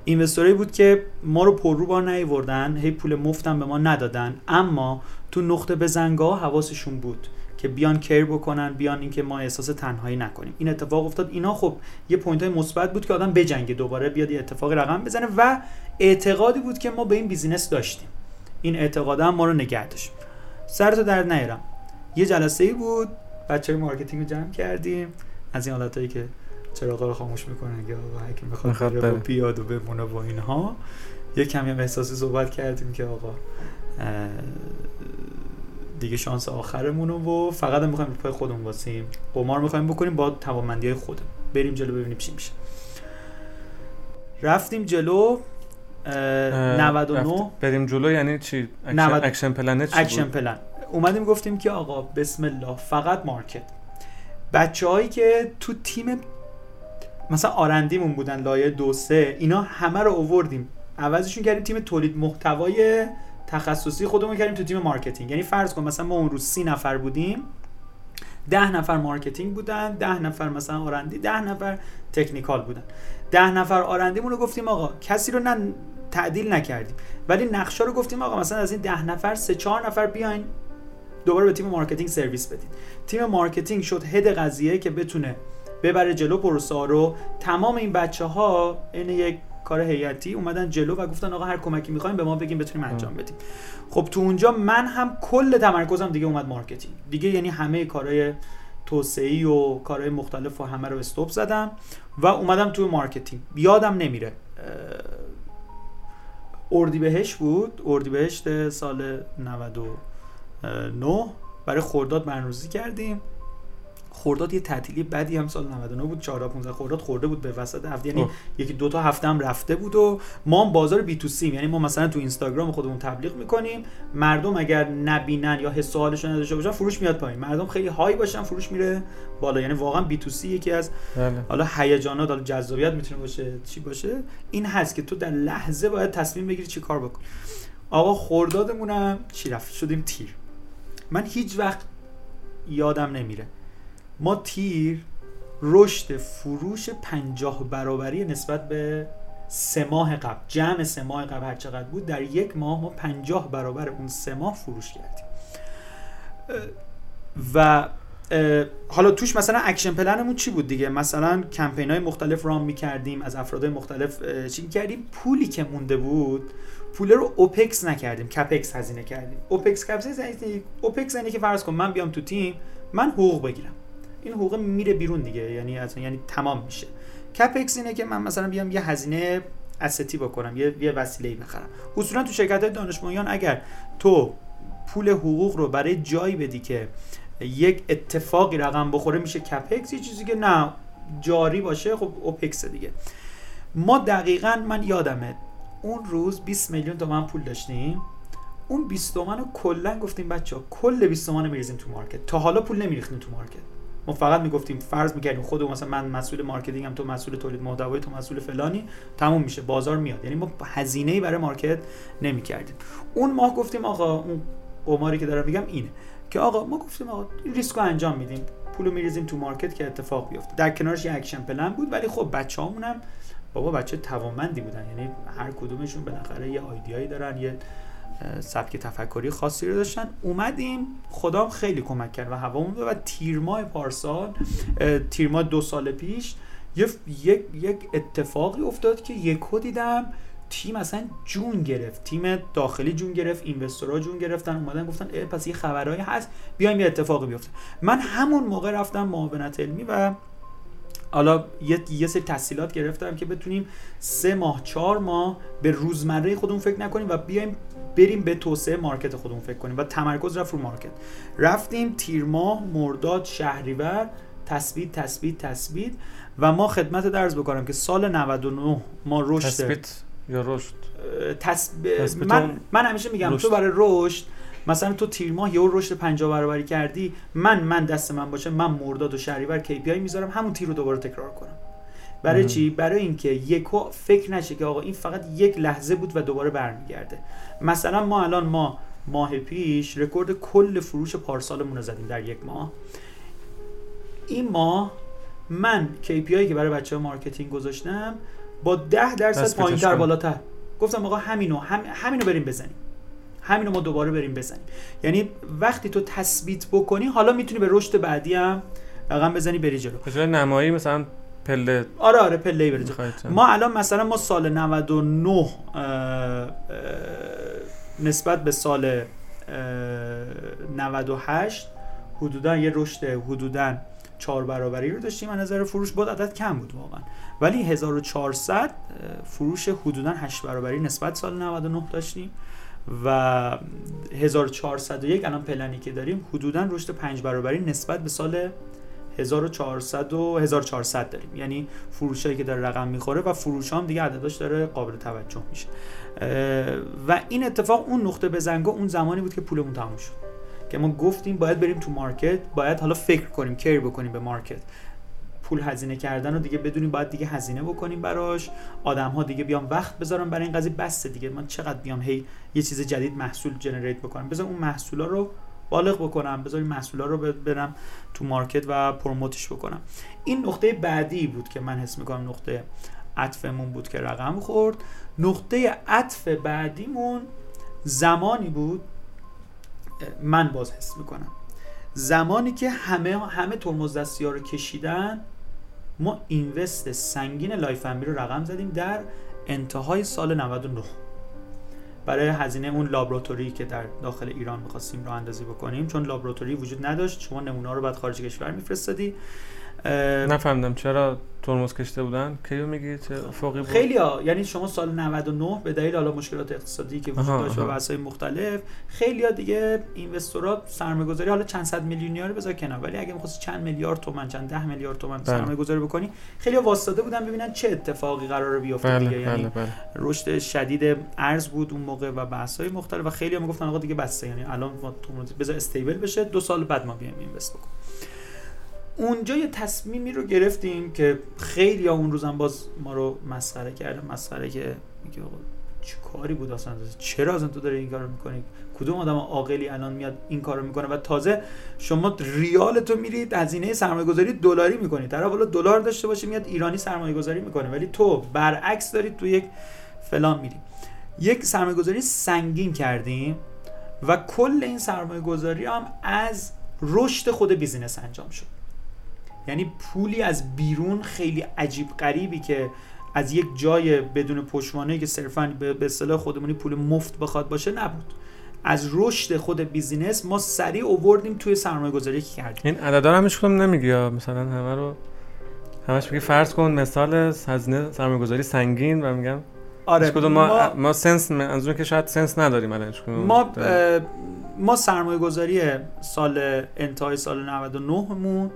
اینوستورایی بود که ما رو پررو بار نیوردن هی پول مفتم به ما ندادن. اما تو نقطه بزنگاه حواسشون بود که بیان care بکنن بیان اینکه ما احساس تنهایی نکنیم. این اتفاق افتاد. اینا خب یه point های مثبت بود که آدم بجنگه دوباره بیاد یه اتفاق رقم بزنه و اعتقادی بود که ما به این business داشتیم. این اعتقاد ما رو نگه داشت. سرتو درد نیارم. یه جلسه ای بود. بچه های marketing رو جمع کردیم. از این حالتایی که چراغا رو خاموش می‌کنن که آقا کی می‌خواد بره و بره. بیاد و بمونه و اینها. یه کمی هم احساسی صحبت کردیم که آقا دیگه شانس آخرمونه و فقط هم می‌خوایم پای خودمون واسیم قمار می‌خوایم بکنیم با توانمندی های خودم بریم جلو ببینیم چی میشه. رفتیم جلو اه، اه، 99 رفت- بریم جلو یعنی چی؟ اکشن, 90 action plan ه چی اکشن بود؟ پلن اومدیم گفتیم که آقا بسم الله فقط market. بچه هایی که تو تیم مثلا R&D مون بودن لایه دو سه اینا همه رو اووردیم. عوضشون کردیم تیم تولید محتوای تخصصی خودمون کردیم تو تیم marketing. یعنی فرض کن مثلا ما اون روز سی نفر بودیم ده نفر marketing بودن ده نفر مثلا R&D ده نفر technical بودن. ده نفر R&D مون رو گفتیم آقا کسی رو نه تعدیل نکردیم. ولی نقشه رو گفتیم آقا مثلا از این ده نفر سه چهار نفر بیاین دوباره به تیم marketing سرویس بدید تیم marketing شد head قضیه که بتونه ببره جلو پروسه رو. تمام این بچه ها این یک کار هیئتی اومدن جلو و گفتن آقا هر کمکی می‌خوایم به ما بگیم بتونیم انجام بدیم. خب تو اونجا من هم کل تمرکزم دیگه اومد marketing. دیگه یعنی همه کارهای توسعه و کارهای مختلف و همه رو stop زدم و اومدم توی marketing. یادم نمیره اردیبهشت بود. اردیبهشت سال 99 برای خرداد برنامه‌ریزی کردیم. خرداد یه تعطیلی بدی هم سال 99 بود 4 15 خرداد خورده بود به وسط هفته یعنی یکی دو تا هفته هم رفته بود و ما هم بازار بی تو سی یعنی ما مثلا تو اینستاگرام خودمون تبلیغ می‌کنیم. مردم اگر نبینن یا حس حالشون نداشته باشن فروش میاد پایین. مردم خیلی های باشن فروش میره بالا. یعنی واقعا بی تو سی یکی از بله. حالا هیجانات حالا جذابیت می‌تونه باشه چی باشه؟ این هست که تو در لحظه باید تصمیم بگیری چی کار بکنی. آقا خردادمونم چی رفت؟ شدیم تیر. من هیچ وقت یادم نمیره. ما تیر رشد فروش پنجاه برابری نسبت به سه ماه قبل جمع سه ماه قبل هر چقدر بود در یک ماه ما پنجاه برابر اون سه ماه فروش کردیم. و حالا توش مثلا action plan مون چی بود دیگه؟ مثلا کمپین های مختلف run می‌کردیم از افراد مختلف چی کردیم پولی که مونده بود پول رو OPEX نکردیم CAPEX هزینه کردیم. OPEX CAPEX اوپکس یعنی که فرض کن من بیام تو تیم من حقوق بگیرم. این حقوق میره بیرون دیگه. یعنی اصلا یعنی تمام میشه. کپکس اینه که من مثلا بیام یه هزینه استی بکنم یه یه وسیله بخرم. اصولا تو شرکت های دانش اگر تو پول حقوق رو برای جایی بدی که یک اتفاقی رقم بخوره میشه کپکس یه چیزی که نه جاری باشه خب اوپکس دیگه. ما دقیقا من یادمه اون روز 20 میلیون تومن پول داشتیم. اون 20 تومن رو کلا گفتیم بچه ها کل 20 تومن میریزیم تو market. تا حالا پول نمیریختیم تو market. ما فقط می‌گفتیم فرض می‌کردیم خود مثلا من مسئول marketing م تو مسئول تولید محتوایی تو مسئول فلانی تموم میشه بازار میاد. یعنی ما هزینه ای برای market نمی‌کردیم. اون ماه گفتیم آقا اون قماری که دارم میگم اینه که آقا ما گفتیم آقا ریسکو انجام میدیم. پولو میریزیم تو market که اتفاق بیفته. در کنارش یه action plan بود ولی خب بچه‌هامون هم بابا بچه توانمندی بودن. یعنی هر کدومشون بالاخره یه آیدیایی دارن یه سبک تفکری خاصی رو داشتن. اومدیم خدام خیلی کمک کرد و هوامون و تیر ماه پارسال تیر ماه دو سال پیش یک یک اتفاقی افتاد که یکو دیدم تیم اصلا جون گرفت. تیم داخلی جون گرفت اینوستورها جون گرفتن اومدن گفتن پس یه خبرهایی هست بیایم یه اتفاقی بیفته. من همون موقع رفتم معاونت علمی و حالا یه, یه سری تحصیلات گرفتم که بتونیم سه ماه چهار ماه به روزمره خودمون فکر نکنیم و بیایم بریم به توسعه مارکت خودمون فکر کنیم. و تمرکز رفت رو مارکت. رفتیم تیر ماه مرداد شهریور تثبیت تثبیت تثبیت. و ما خدمت درز بکنم که سال 99 ما رشد تثبیت یا رشد؟ من من همیشه میگم تو برای رشد مثلا تو تیر ماه یه رشد 50 برابری کردی من من دست من باشه من مرداد و شهریور KPI می‌ذارم همون تیر رو دوباره تکرار کنم. برای چی؟ برای اینکه یهو فکر نشه که آقا این فقط یک لحظه بود و دوباره برمیگرده. مثلا ما الان ما ماه پیش رکورد کل فروش پارسالمون رو زدیم در یک ماه. این ماه من KPI که برای بچه marketing گذاشتم با 10 درصد پایینتر بالاتر. گفتم آقا همینو هم همینو بریم بزنیم. همینو ما دوباره بریم بزنیم. یعنی وقتی تو تثبیت بکنی حالا می‌تونی به رشد بعدی هم رقم بزنی بری جلو. نمایی مثلا پله آره آره پله بری ما الان مثلا ما سال 99 نسبت به سال 98 حدودا یه رشد حدودا چهار برابری رو داشتیم. از نظر فروش بود عدد کم بود واقعا. ولی 1400 فروش حدودا 8 برابری نسبت سال 99 داشتیم. و 1401 الان پلنی که داریم حدودا رشد 5 برابری نسبت به سال 1400 و 1400 داریم. یعنی فروشایی که داره رقم می‌خوره و فروش هم دیگه عدداش داره قابل توجه میشه. و این اتفاق اون نقطه بزنگاه اون زمانی بود که پولمون تموم شد. که ما گفتیم باید بریم تو مارکت باید حالا فکر کنیم کیر بکنیم به مارکت. پول هزینه کردن و دیگه بدونیم باید دیگه هزینه بکنیم براش. آدم ها دیگه بیام وقت بذارم برای این قضیه. بسته دیگه من چقدر بیام هی یه چیز جدید محصول generate بکنم؟ بذار اون محصولا رو بالغ بکنم بذار این محصولا رو برم تو market و promote ش بکنم. این نقطه بعدی بود که من حس می‌کنم نقطه عطفمون بود که رقم خورد. نقطه عطف بعدیمون زمانی بود من باز حس می‌کنم. زمانی که همه همه ترمز دستی ها رو کشیدن ما invest سنگین Life رو رقم زدیم در انتهای سال 99 برای هزینه اون لابراتوری که در داخل ایران می‌خواستیم راه اندازی بکنیم. چون لابراتوری وجود نداشت شما نمونه رو بعد خارج کشور میفرستادی. نفهمیدم چرا ترمز کشته بودن. کیو میگی؟ چه فوقی بود؟ خیلی ها. یعنی شما سال 99 به دلیل حالا مشکلات اقتصادی که وجود داشت و واسه مختلف خیلی ها دیگه اینوستورا سرمایه‌گذاری حالا چند صد میلیونی رو بذار کنار. ولی اگه می‌خواستی چند میلیارد تومان چند ده میلیارد تومان بله. سرمایه گذاری بکنی خیلی ها واسطه بودن ببینن چه اتفاقی قراره بیفته بله، دیگه. یعنی بله، بله. رشد شدید ارز بود اون موقع و بحث‌های مختلف و خیلی ها می‌گفتن آقا دیگه بسته. یعنی الان ما بذار استیبل بشه دو سال بعد ما بیایم اینوست بکنیم. اونجا یه تصمیمی رو گرفتیم که خیلی ها اون روزم باز ما رو مسخره کرده مسخره که میگه چه کاری بود اصلا؟ چرا اصلا تو داری این کارو می‌کنی؟ کدوم آدم عاقلی الان میاد این کارو می‌کنه؟ و تازه شما ریال تو میرید هزینه سرمایه گذاری دلاری می‌کنی. طرف حالا دلار داشته باشه میاد ایرانی سرمایه گذاری می‌کنه. ولی تو برعکس دارید تو یک فلان میری. یک سرمایه گذاری سنگین کردیم و کل این سرمایه گذاری هم از رشد خود بیزینس انجام شد. یعنی پولی از بیرون خیلی عجیب غریبی که از یک جای بدون پشتوانه که صرفا به اصطلاح خودمونی پول مفت بخواد باشه نبود. از رشد خود business ما سریع اووردیم توی سرمایه گذاری که کردیم. این عددا همش نمیگی مثلا همه رو همش میگی فرض کن مثال هزینه سرمایه گذاری سنگین و میگم آره ما ما, یه sense ای که شاید sense نداریم الان ما ما سرمایه گذاری سال انتهای سال 99 مون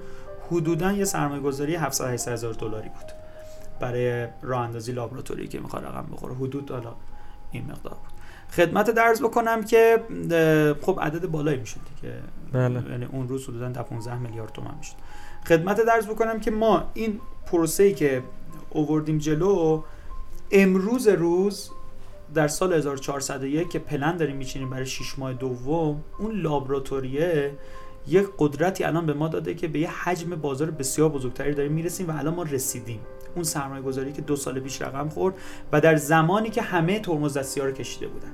حدودا یه سرمایه گذاری 700 800 هزار دلاری بود. برای راه اندازی لابراتوری که می‌خواد رقم بخوره. حدود حالا این مقدار بود. خدمت درز بکنم که خب عدد بالایی می‌شد که بله. یعنی اون روز حدودا 15 میلیارد تومان می‌شد. خدمت درز بکنم که ما این پروسه ای که اووردیم جلو امروز روز در سال 1401 که پلن داریم میچینیم برای 6 ماه دوم اون لابراتوریه یک قدرتی الان به ما داده که به یه حجم بازار بسیار بزرگتری داریم می‌رسیم و الان ما رسیدیم. اون سرمایه گذاری که دو سال پیش رقم خورد و در زمانی که همه ترمز دستی ها رو کشیده بودن.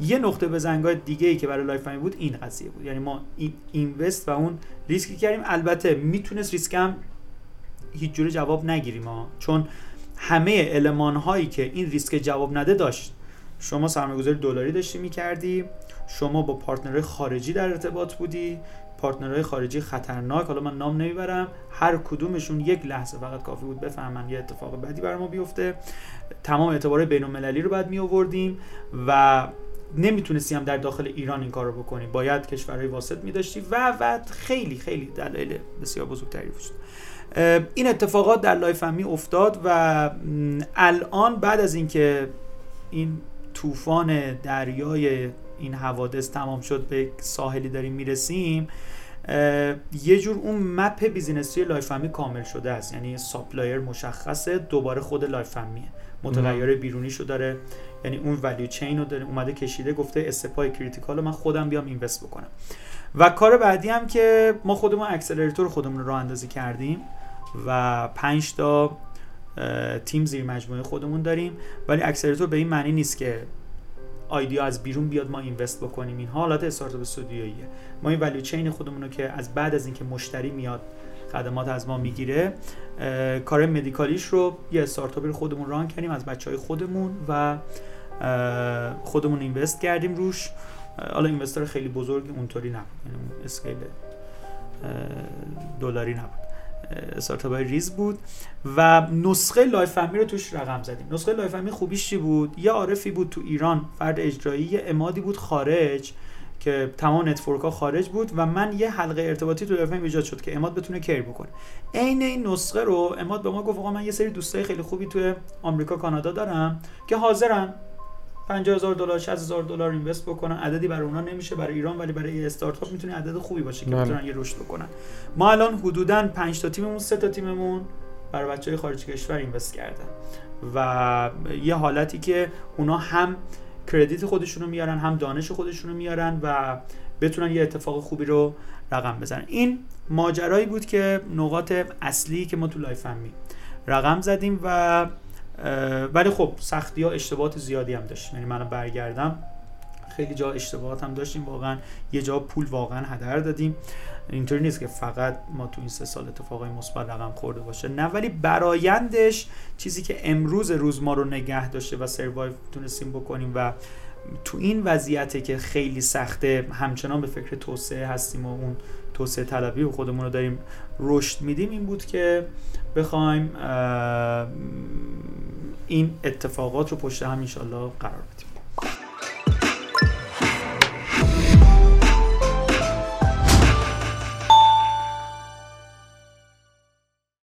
یه نقطه بزنگاه دیگه ای که برای Life بود این قضیه بود. یعنی ما این invest و اون ریسکی کردیم البته می‌تونست ریسک هم هیچ جوره جواب نگیریم ها. چون همه المان هایی که این ریسک جواب نده داشت. شما سرمایه‌گذاری دلاری داشتی می‌کردی شما با partner های خارجی در ارتباط بودی partner های خارجی خطرناک حالا من نام نمی‌برم هر کدومشون یک لحظه فقط کافی بود بفهمن یه اتفاق بدی بر ما بیفته. تمام اعتبار بین المللی رو بعد می آوردیم و نمی‌تونستی هم در داخل ایران این کار رو بکنی. باید کشورهای واسط می داشتی و و خیلی خیلی دلایل بسیار بزرگتری وجود این اتفاقات در Life می افتاد و الان بعد از اینکه این طوفان دریای این حوادث تمام شد به ساحلی داریم می‌رسیم یه جور اون map business ی Life کامل شده است. یعنی supplier مشخصه دوباره خود Life and Me یه متغیر بیرونی شو داره یعنی اون value chain رو داره اومده کشیده گفته step های critical رو من خودم بیام invest بکنم. و کار بعدی هم که ما خودمون accelerator خودمون رو راه اندازی کردیم و 5 تا تیم زیر مجموعه خودمون داریم. ولی accelerator به این معنی نیست که idea از بیرون بیاد ما invest بکنیم. این حالت startup studio ییه ما این value chain خودمون رو که از بعد از اینکه مشتری میاد خدمات از ما می‌گیره کار medical یش رو یه استارتاپی رو خودمون run کردیم از بچه های خودمون و خودمون invest کردیم روش. حالا investor خیلی بزرگی اونطوری نبود. یعنی scale دلاری نبود. استارتاپ های ریز بود و نسخه Life and Me رو توش رقم زدیم. نسخه Life and Me خوبیش چی بود؟ یه عارفی بود تو ایران فرد اجرایی یه امادی بود خارج که تمام network ها خارج بود و من یه حلقه ارتباطی تو Life ایجاد شد که اماد بتونه care بکنه. عین این نسخه رو اماد به ما گفت آقا من یه سری دوستای خیلی خوبی تو آمریکا کانادا دارم که حاضرن. 50000 دلار 60000 دلار invest بکنن. عددی برای اونا نمیشه برای ایران ولی برای استارتاپ می‌تونه عدد خوبی باشه که بله. بتونن یه رشد بکنن. ما الان حدودا 5 تا تیممون سه تا تیممون برای بچه های خارج کشور invest کردن. و یه حالتی که اونا هم credit خودشونو میارن هم دانش خودشونو میارن و بتونن یه اتفاق خوبی رو رقم بزنن. این ماجرایی بود که نقاط اصلی که ما تو Life and Me رقم زدیم و ولی خب سختی ها اشتباهات زیادی هم داشتیم. یعنی من برگردم خیلی جا اشتباهات هم داشتیم. واقعا یه جا پول واقعا هدر دادیم. اینطوری نیست که فقط ما تو این سه سال اتفاقای مثبت رقم خورده باشه. نه ولی برایندش چیزی که امروز روز ما رو نگه داشته و سروایو تونستیم بکنیم و تو این وضعیته که خیلی سخته همچنان به فکر توسعه هستیم و اون توسعه طلبی و خودمون رو داریم رشد میدیم این بود که بخوایم این اتفاقات رو پشت هم انشالله قرار بدیم.